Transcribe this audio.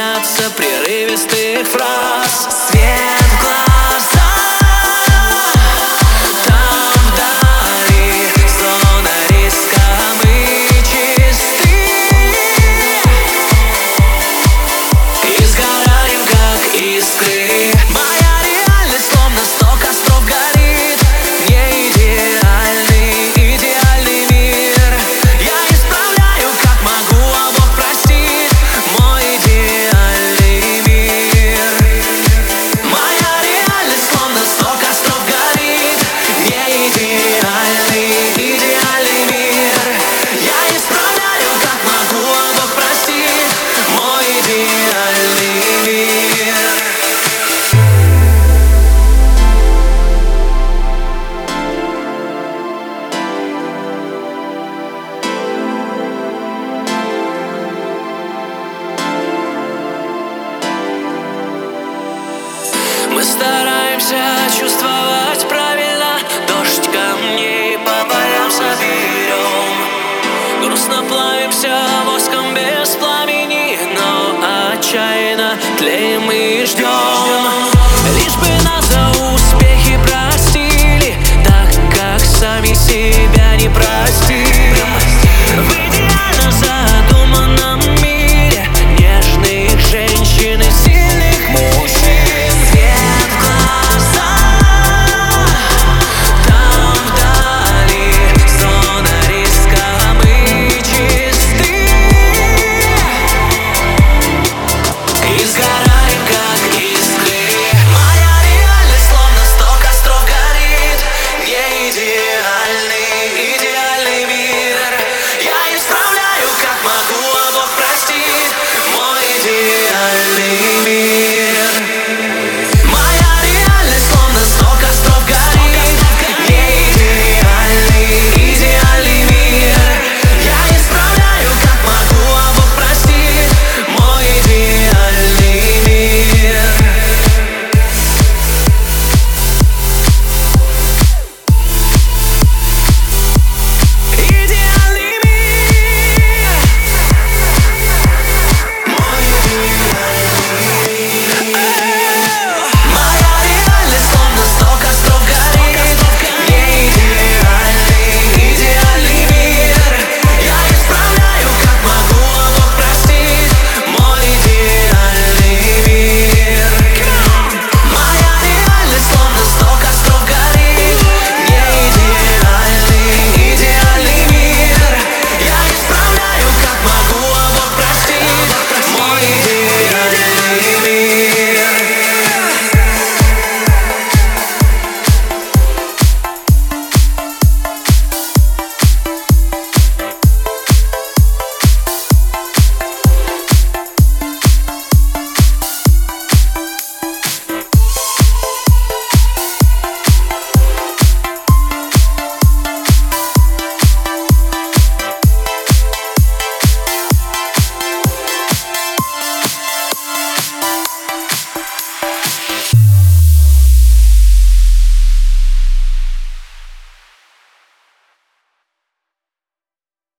боятся прерывистых фраз. Стараемся чувствовать правильно. Дождь камней по полям соберем. Грустно плавимся